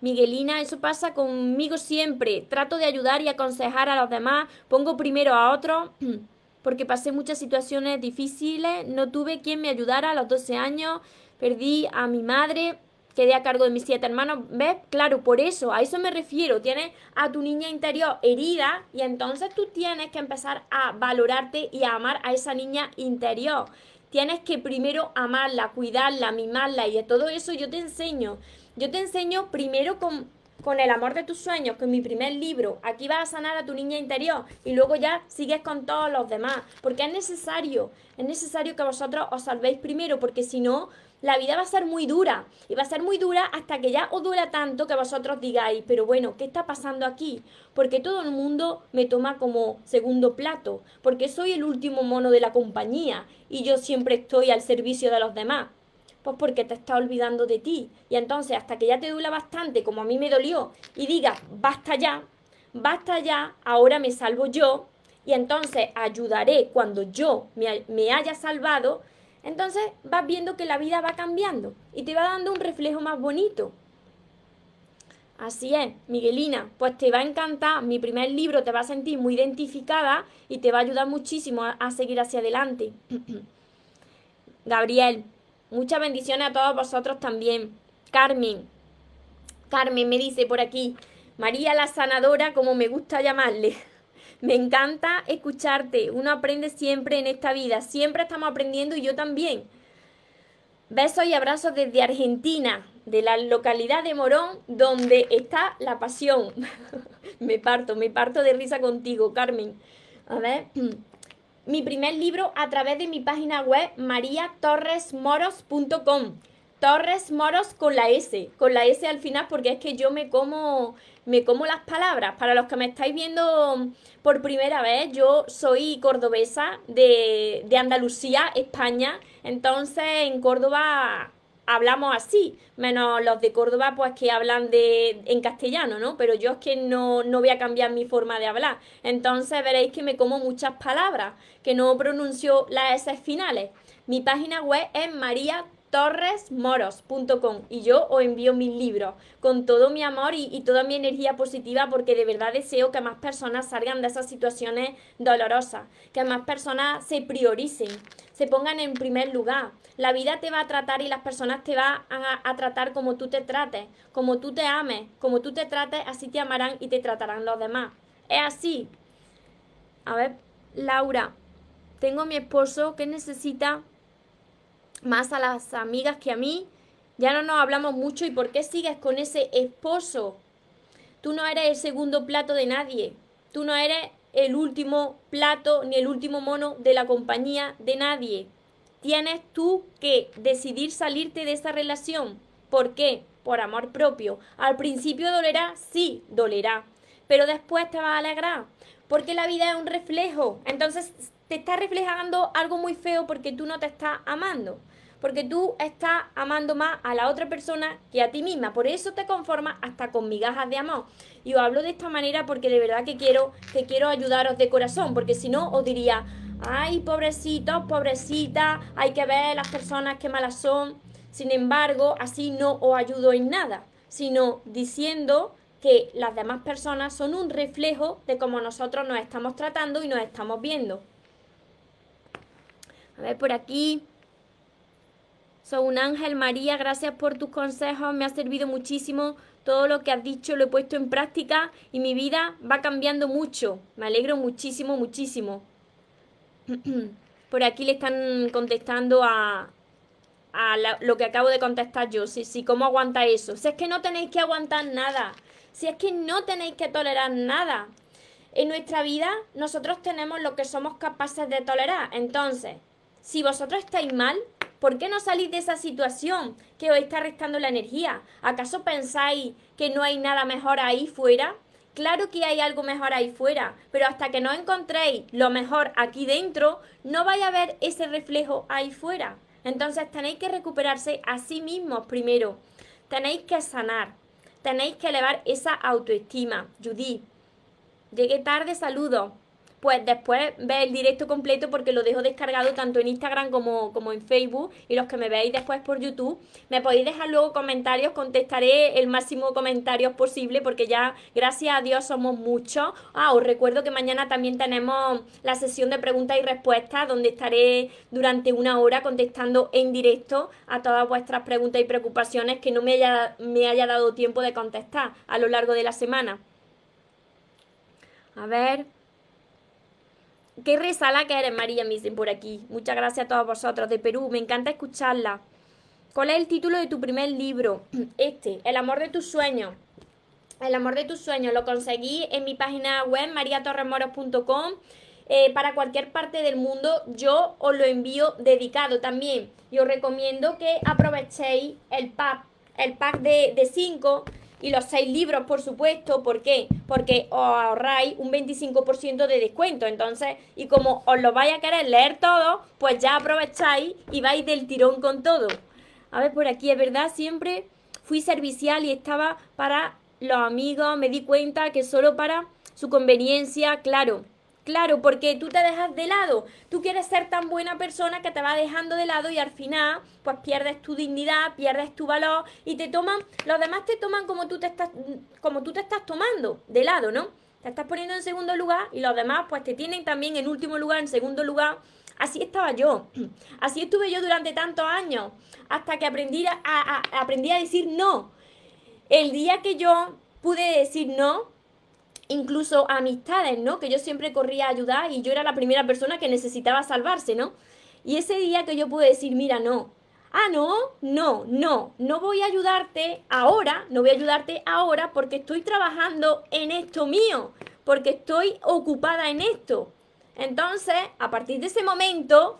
Miguelina, eso pasa conmigo siempre. Trato de ayudar y aconsejar a los demás. Pongo primero a otros [clears throat] porque pasé muchas situaciones difíciles. No tuve quien me ayudara a los 12 años. Perdí a mi madre quedé a cargo de mis siete hermanos. ¿Ves? Claro, por eso, a eso me refiero. Tienes a tu niña interior herida y entonces tú tienes que empezar a valorarte y a amar a esa niña interior. Tienes que primero amarla, cuidarla, mimarla y de todo eso yo te enseño. Yo te enseño primero con, con el amor de tus sueños, con mi primer libro. Aquí vas a sanar a tu niña interior y luego ya sigues con todos los demás. Porque es necesario, es necesario que vosotros os salvéis primero, porque si no, la vida va a ser muy dura. Y va a ser muy dura hasta que ya os duela tanto que vosotros digáis, pero bueno, ¿qué está pasando aquí? Porque todo el mundo me toma como segundo plato, porque soy el último mono de la compañía y yo siempre estoy al servicio de los demás. Pues porque te está olvidando de ti. Y entonces, hasta que ya te duela bastante, como a mí me dolió, y digas, basta ya, basta ya, ahora me salvo yo, y entonces ayudaré cuando yo me, me haya salvado, entonces vas viendo que la vida va cambiando y te va dando un reflejo más bonito. Así es, Miguelina, pues te va a encantar, mi primer libro te va a sentir muy identificada y te va a ayudar muchísimo a, seguir hacia adelante. [clears throat] Gabriel, muchas bendiciones a todos vosotros también. Carmen, Carmen me dice por aquí, María la sanadora, como me gusta llamarle. [laughs] Me encanta escucharte. Uno aprende siempre en esta vida. Siempre estamos aprendiendo y yo también. Besos y abrazos desde Argentina, de la localidad de Morón, donde está la pasión. [laughs] me parto, me parto de risa contigo, Carmen. A ver. [clears throat] Mi primer libro a través de mi página web mariatorresmoros.com. Torres Moros con la S, con la S al final porque es que yo me como me como las palabras. Para los que me estáis viendo por primera vez, yo soy cordobesa de, de Andalucía, España. Entonces en Córdoba hablamos así, menos los de Córdoba pues que hablan de en castellano, ¿no? Pero yo es que no, no voy a cambiar mi forma de hablar. Entonces veréis que me como muchas palabras, que no pronuncio las S finales. Mi página web es María torresmoros.com y yo os envío mis libros con todo mi amor y, toda mi energía positiva porque de verdad deseo que más personas salgan de esas situaciones dolorosas, que más personas se prioricen, se pongan en primer lugar. La vida te va a tratar y las personas te van a, a tratar como tú te trates, como tú te ames, como tú te trates, así te amarán y te tratarán los demás. Es así. A ver, Laura, tengo a mi esposo que necesita más a las amigas que a mí. Ya no nos hablamos mucho y por qué sigues con ese esposo. Tú no eres el segundo plato de nadie. Tú no eres el último plato ni el último mono de la compañía de nadie. Tienes tú que decidir salirte de esa relación. ¿Por qué? Por amor propio. Al principio dolerá, sí, dolerá. Pero después te va a alegrar. Porque la vida es un reflejo. Entonces te está reflejando algo muy feo porque tú no te estás amando porque tú estás amando más a la otra persona que a ti misma. Por eso te conformas hasta con migajas de amor. Y os hablo de esta manera porque de verdad que quiero, que quiero ayudaros de corazón, porque si no os diría, ay, pobrecitos, pobrecita, hay que ver las personas que malas son. Sin embargo, así no os ayudo en nada, sino diciendo que las demás personas son un reflejo de cómo nosotros nos estamos tratando y nos estamos viendo. A ver, por aquí. Soy un ángel, María, gracias por tus consejos, me ha servido muchísimo. Todo lo que has dicho lo he puesto en práctica y mi vida va cambiando mucho. Me alegro muchísimo, muchísimo. [clears throat] Por aquí le están contestando a, a lo que acabo de contestar yo. Sí, sí, ¿cómo aguanta eso? Si es que no tenéis que aguantar nada. Si es que no tenéis que tolerar nada. En nuestra vida nosotros tenemos lo que somos capaces de tolerar. Entonces, si vosotros estáis mal, ¿Por qué no salís de esa situación que os está restando la energía? ¿Acaso pensáis que no hay nada mejor ahí fuera? Claro que hay algo mejor ahí fuera, pero hasta que no encontréis lo mejor aquí dentro, no vais a ver ese reflejo ahí fuera. Entonces tenéis que recuperarse a sí mismos primero. Tenéis que sanar. tenéis que elevar esa autoestima. Judy, llegué tarde, saludo pues después ve el directo completo porque lo dejo descargado tanto en Instagram como, como en Facebook y los que me veáis después por YouTube, me podéis dejar luego comentarios, contestaré el máximo comentarios posible porque ya gracias a Dios somos muchos. Ah, os recuerdo que mañana también tenemos la sesión de preguntas y respuestas donde estaré durante una hora contestando en directo a todas vuestras preguntas y preocupaciones que no me haya, me haya dado tiempo de contestar a lo largo de la semana. A ver. Qué resala que eres, María, me dicen por aquí. Muchas gracias a todos vosotros de Perú. Me encanta escucharla. ¿Cuál es el título de tu primer libro? [clears throat] Este, El amor de tus sueños. El amor de tus sueños. Lo conseguí en mi página web, mariatorremoros.com. Eh, para cualquier parte del mundo, yo os lo envío dedicado también. Y os recomiendo que aprovechéis el pack, el pack de 5 y los seis libros, por supuesto. ¿Por qué? Porque os ahorráis un 25% de descuento. Entonces, y como os lo vais a querer leer todo, pues ya aprovecháis y vais del tirón con todo. A ver, por aquí, es verdad, siempre fui servicial y estaba para los amigos, me di cuenta que solo para su conveniencia, claro. Claro, porque tú te dejas de lado. Tú quieres ser tan buena persona que te va dejando de lado y al final, pues pierdes tu dignidad, pierdes tu valor y te toman, los demás te toman como tú te estás, como tú te estás tomando de lado, ¿no? Te estás poniendo en segundo lugar y los demás, pues te tienen también en último lugar, en segundo lugar. Así estaba yo. [clears throat] Así estuve yo durante tantos años. Hasta que aprendí a, aprendí a decir no. El día que yo pude decir no, incluso amistades, ¿no? Que yo siempre corría a ayudar y yo era la primera persona que necesitaba salvarse, ¿no? Y ese día que yo pude decir, mira, no, ah, no, no, no, no voy a ayudarte ahora, no voy a ayudarte ahora porque estoy trabajando en esto mío, porque estoy ocupada en esto. Entonces, a partir de ese momento,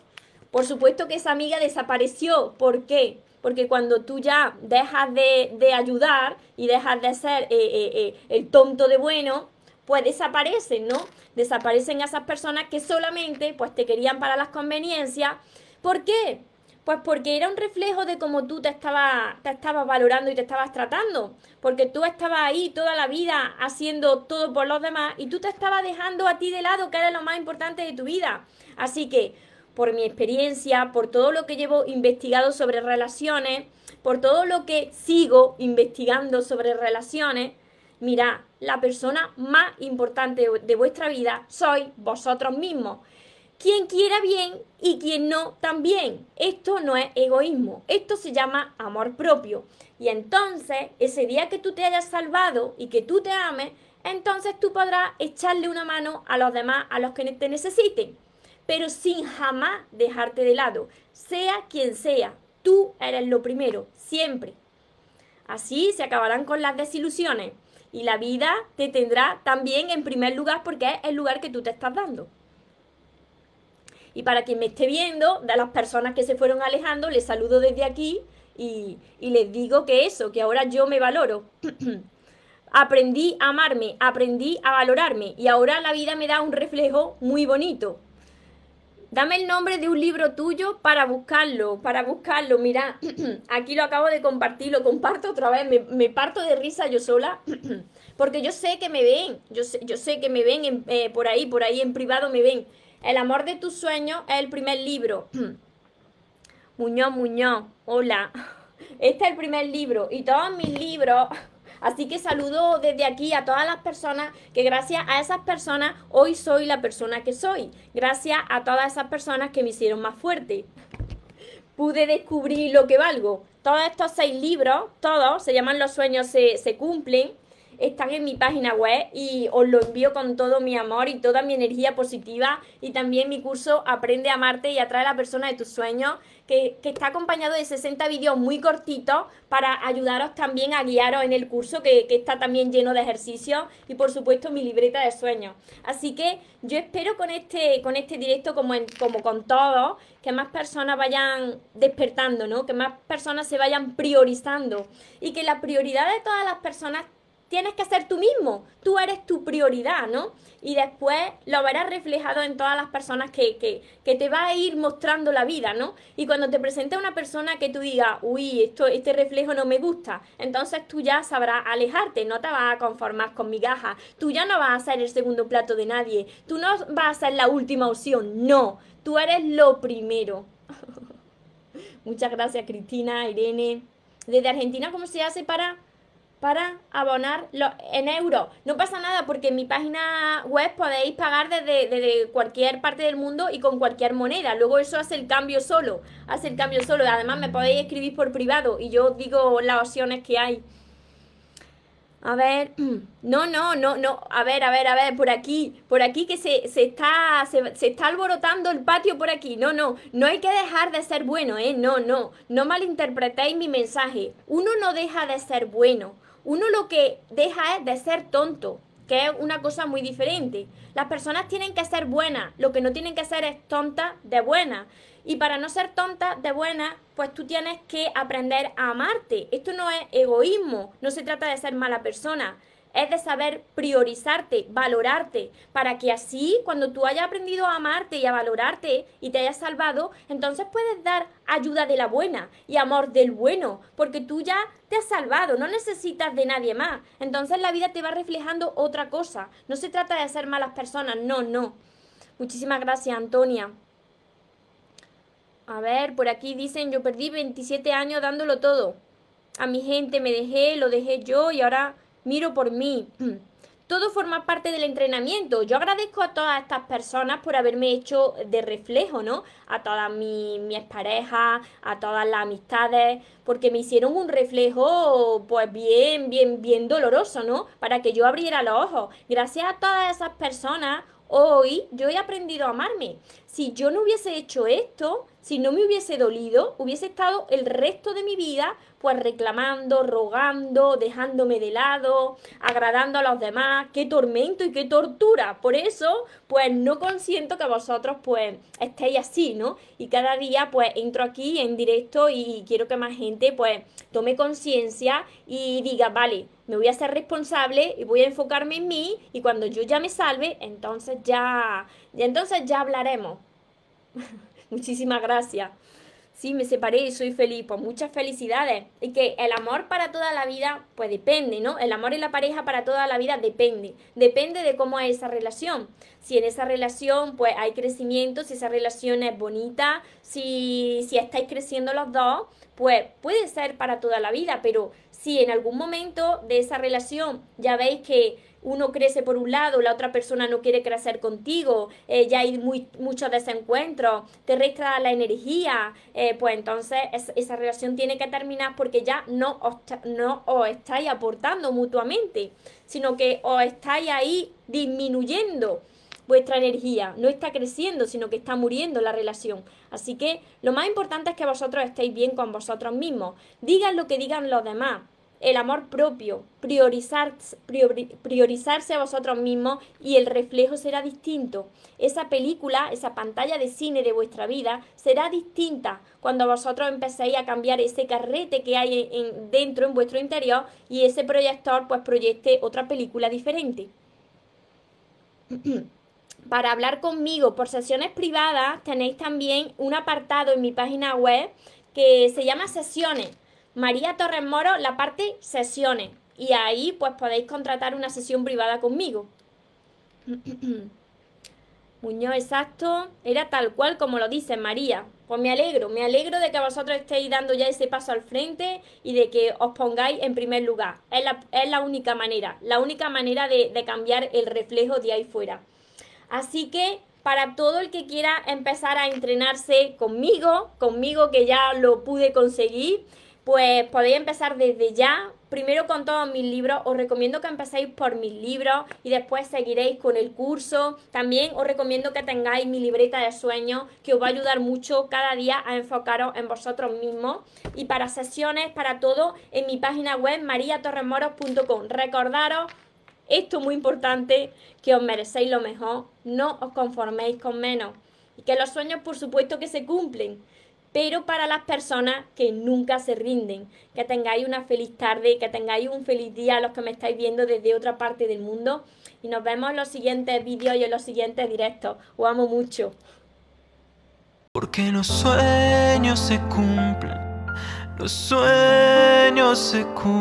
por supuesto que esa amiga desapareció. ¿Por qué? Porque cuando tú ya dejas de, ayudar y dejas de ser eh, eh, eh, el tonto de bueno, pues desaparecen, ¿no? Desaparecen esas personas que solamente pues te querían para las conveniencias. ¿Por qué? Pues porque era un reflejo de cómo tú te estabas te estabas valorando y te estabas tratando. Porque tú estabas ahí toda la vida haciendo todo por los demás y tú te estabas dejando a ti de lado, que era lo más importante de tu vida. Así que, por mi experiencia, por todo lo que llevo investigado sobre relaciones, por todo lo que sigo investigando sobre relaciones, mira, la persona más importante de vuestra vida sois vosotros mismos. Quien quiera bien y quien no también. Esto no es egoísmo, esto se llama amor propio. Y entonces, ese día que tú te hayas salvado y que tú te ames, entonces tú podrás echarle una mano a los demás, a los que te necesiten, pero sin jamás dejarte de lado, sea quien sea. Tú eres lo primero, siempre. Así se acabarán con las desilusiones y la vida te tendrá también en primer lugar porque es el lugar que tú te estás dando. Y para quien me esté viendo, de las personas que se fueron alejando, les saludo desde aquí y, les digo que eso, que ahora yo me valoro. [clears throat] aprendí a amarme, aprendí a valorarme y ahora la vida me da un reflejo muy bonito. Dame el nombre de un libro tuyo para buscarlo, para buscarlo. Mira, [clears throat] aquí lo acabo de compartir, lo comparto otra vez, me, parto de risa yo sola, [clears throat] porque yo sé que me ven, yo sé, yo sé que me ven eh, por ahí, por ahí en privado me ven. El amor de tus sueños es el primer libro. [clears throat] Muñoz, Muñoz, hola. [laughs] Este es el primer libro y todos mis libros Así que saludo desde aquí a todas las personas que gracias a esas personas hoy soy la persona que soy. Gracias a todas esas personas que me hicieron más fuerte. Pude descubrir lo que valgo. Todos estos seis libros, todos, se llaman Los sueños se, se cumplen están en mi página web y os lo envío con todo mi amor y toda mi energía positiva y también mi curso Aprende a amarte y atrae a la persona de tus sueños que, está acompañado de 60 vídeos muy cortitos para ayudaros también a guiaros en el curso que, está también lleno de ejercicios y por supuesto mi libreta de sueños. Así que yo espero con este, con este directo como, como con todo que más personas vayan despertando, ¿no? Que más personas se vayan priorizando y que la prioridad de todas las personas tienes que ser tú mismo, tú eres tu prioridad, ¿no? Y después lo verás reflejado en todas las personas que, que, que te va a ir mostrando la vida, ¿no? Y cuando te presente una persona que tú digas, uy, esto, este reflejo no me gusta, entonces tú ya sabrás alejarte, no te vas a conformar con migajas, tú ya no vas a ser el segundo plato de nadie, tú no vas a ser la última opción, no, tú eres lo primero. [laughs] Muchas gracias Cristina, Irene. Desde Argentina, ¿cómo se hace para para abonar en euros. No pasa nada porque en mi página web podéis pagar desde, desde, cualquier parte del mundo y con cualquier moneda. Luego eso hace el cambio solo. Hace el cambio solo. Además me podéis escribir por privado y yo digo las opciones que hay. A ver, [clears throat] no, no, no, no, a ver, a ver, a ver, por aquí, por aquí que se, se está, se, se, está alborotando el patio por aquí. No, no, no hay que dejar de ser bueno, ¿eh? No, no, no malinterpretéis mi mensaje. Uno no deja de ser bueno uno lo que deja es de ser tonto, que es una cosa muy diferente. Las personas tienen que ser buenas, lo que no tienen que ser es tontas de buena. Y para no ser tonta de buena, pues tú tienes que aprender a amarte. Esto no es egoísmo, no se trata de ser mala persona es de saber priorizarte, valorarte, para que así cuando tú hayas aprendido a amarte y a valorarte y te hayas salvado, entonces puedes dar ayuda de la buena y amor del bueno, porque tú ya te has salvado, no necesitas de nadie más. Entonces la vida te va reflejando otra cosa. No se trata de ser malas personas, no, no. Muchísimas gracias, Antonia. A ver, por aquí dicen, yo perdí 27 años dándolo todo. A mi gente me dejé, lo dejé yo y ahora miro por mí. [clears throat] Todo forma parte del entrenamiento. Yo agradezco a todas estas personas por haberme hecho de reflejo, ¿no? A todas mis, mis parejas, a todas las amistades, porque me hicieron un reflejo, pues bien, bien, bien doloroso, ¿no? Para que yo abriera los ojos. Gracias a todas esas personas, hoy yo he aprendido a amarme. Si yo no hubiese hecho esto, si no me hubiese dolido, hubiese estado el resto de mi vida pues reclamando, rogando, dejándome de lado, agradando a los demás. Qué tormento y qué tortura. Por eso, pues no consiento que vosotros pues estéis así, ¿no? Y cada día pues entro aquí en directo y quiero que más gente pues tome conciencia y diga, vale, me voy a ser responsable y voy a enfocarme en mí y cuando yo ya me salve, entonces ya, entonces ya hablaremos. [laughs] Muchísimas gracias. Sí, me separé y soy feliz. Pues muchas felicidades. Y que el amor para toda la vida, pues depende, ¿no? El amor en la pareja para toda la vida depende. Depende de cómo es esa relación. Si en esa relación, pues hay crecimiento, si esa relación es bonita, si, si estáis creciendo los dos, pues puede ser para toda la vida. Pero si en algún momento de esa relación ya veis que uno crece por un lado, la otra persona no quiere crecer contigo, eh, ya hay muy, muchos desencuentros, te resta la energía, eh, pues entonces esa relación tiene que terminar porque ya no os, no os estáis aportando mutuamente, sino que os estáis ahí disminuyendo vuestra energía, no está creciendo, sino que está muriendo la relación. Así que lo más importante es que vosotros estéis bien con vosotros mismos. Digan lo que digan los demás, el amor propio, priorizar, priorizarse a vosotros mismos y el reflejo será distinto. Esa película, esa pantalla de cine de vuestra vida será distinta cuando vosotros empecéis a cambiar ese carrete que hay en, dentro, en vuestro interior, y ese proyector pues proyecte otra película diferente. [clears throat] Para hablar conmigo por sesiones privadas tenéis también un apartado en mi página web que se llama sesiones María Torres Moro, la parte sesiones. Y ahí pues podéis contratar una sesión privada conmigo. [clears throat] Muñoz exacto, era tal cual como lo dice María. Pues me alegro, me alegro de que vosotros estéis dando ya ese paso al frente y de que os pongáis en primer lugar. Es la, es la única manera, la única manera de, de cambiar el reflejo de ahí fuera. Así que para todo el que quiera empezar a entrenarse conmigo, conmigo que ya lo pude conseguir, pues podéis empezar desde ya. Primero con todos mis libros, os recomiendo que empecéis por mis libros y después seguiréis con el curso. También os recomiendo que tengáis mi libreta de sueños, que os va a ayudar mucho cada día a enfocaros en vosotros mismos. Y para sesiones, para todo, en mi página web mariatorremoros.com. Recordaros esto es muy importante, que os merecéis lo mejor, no os conforméis con menos. Y que los sueños, por supuesto, que se cumplen pero para las personas que nunca se rinden. Que tengáis una feliz tarde, que tengáis un feliz día los que me estáis viendo desde otra parte del mundo. Y nos vemos en los siguientes vídeos y en los siguientes directos. Os amo mucho. Porque los sueños se cumplen, los sueños se cumplen.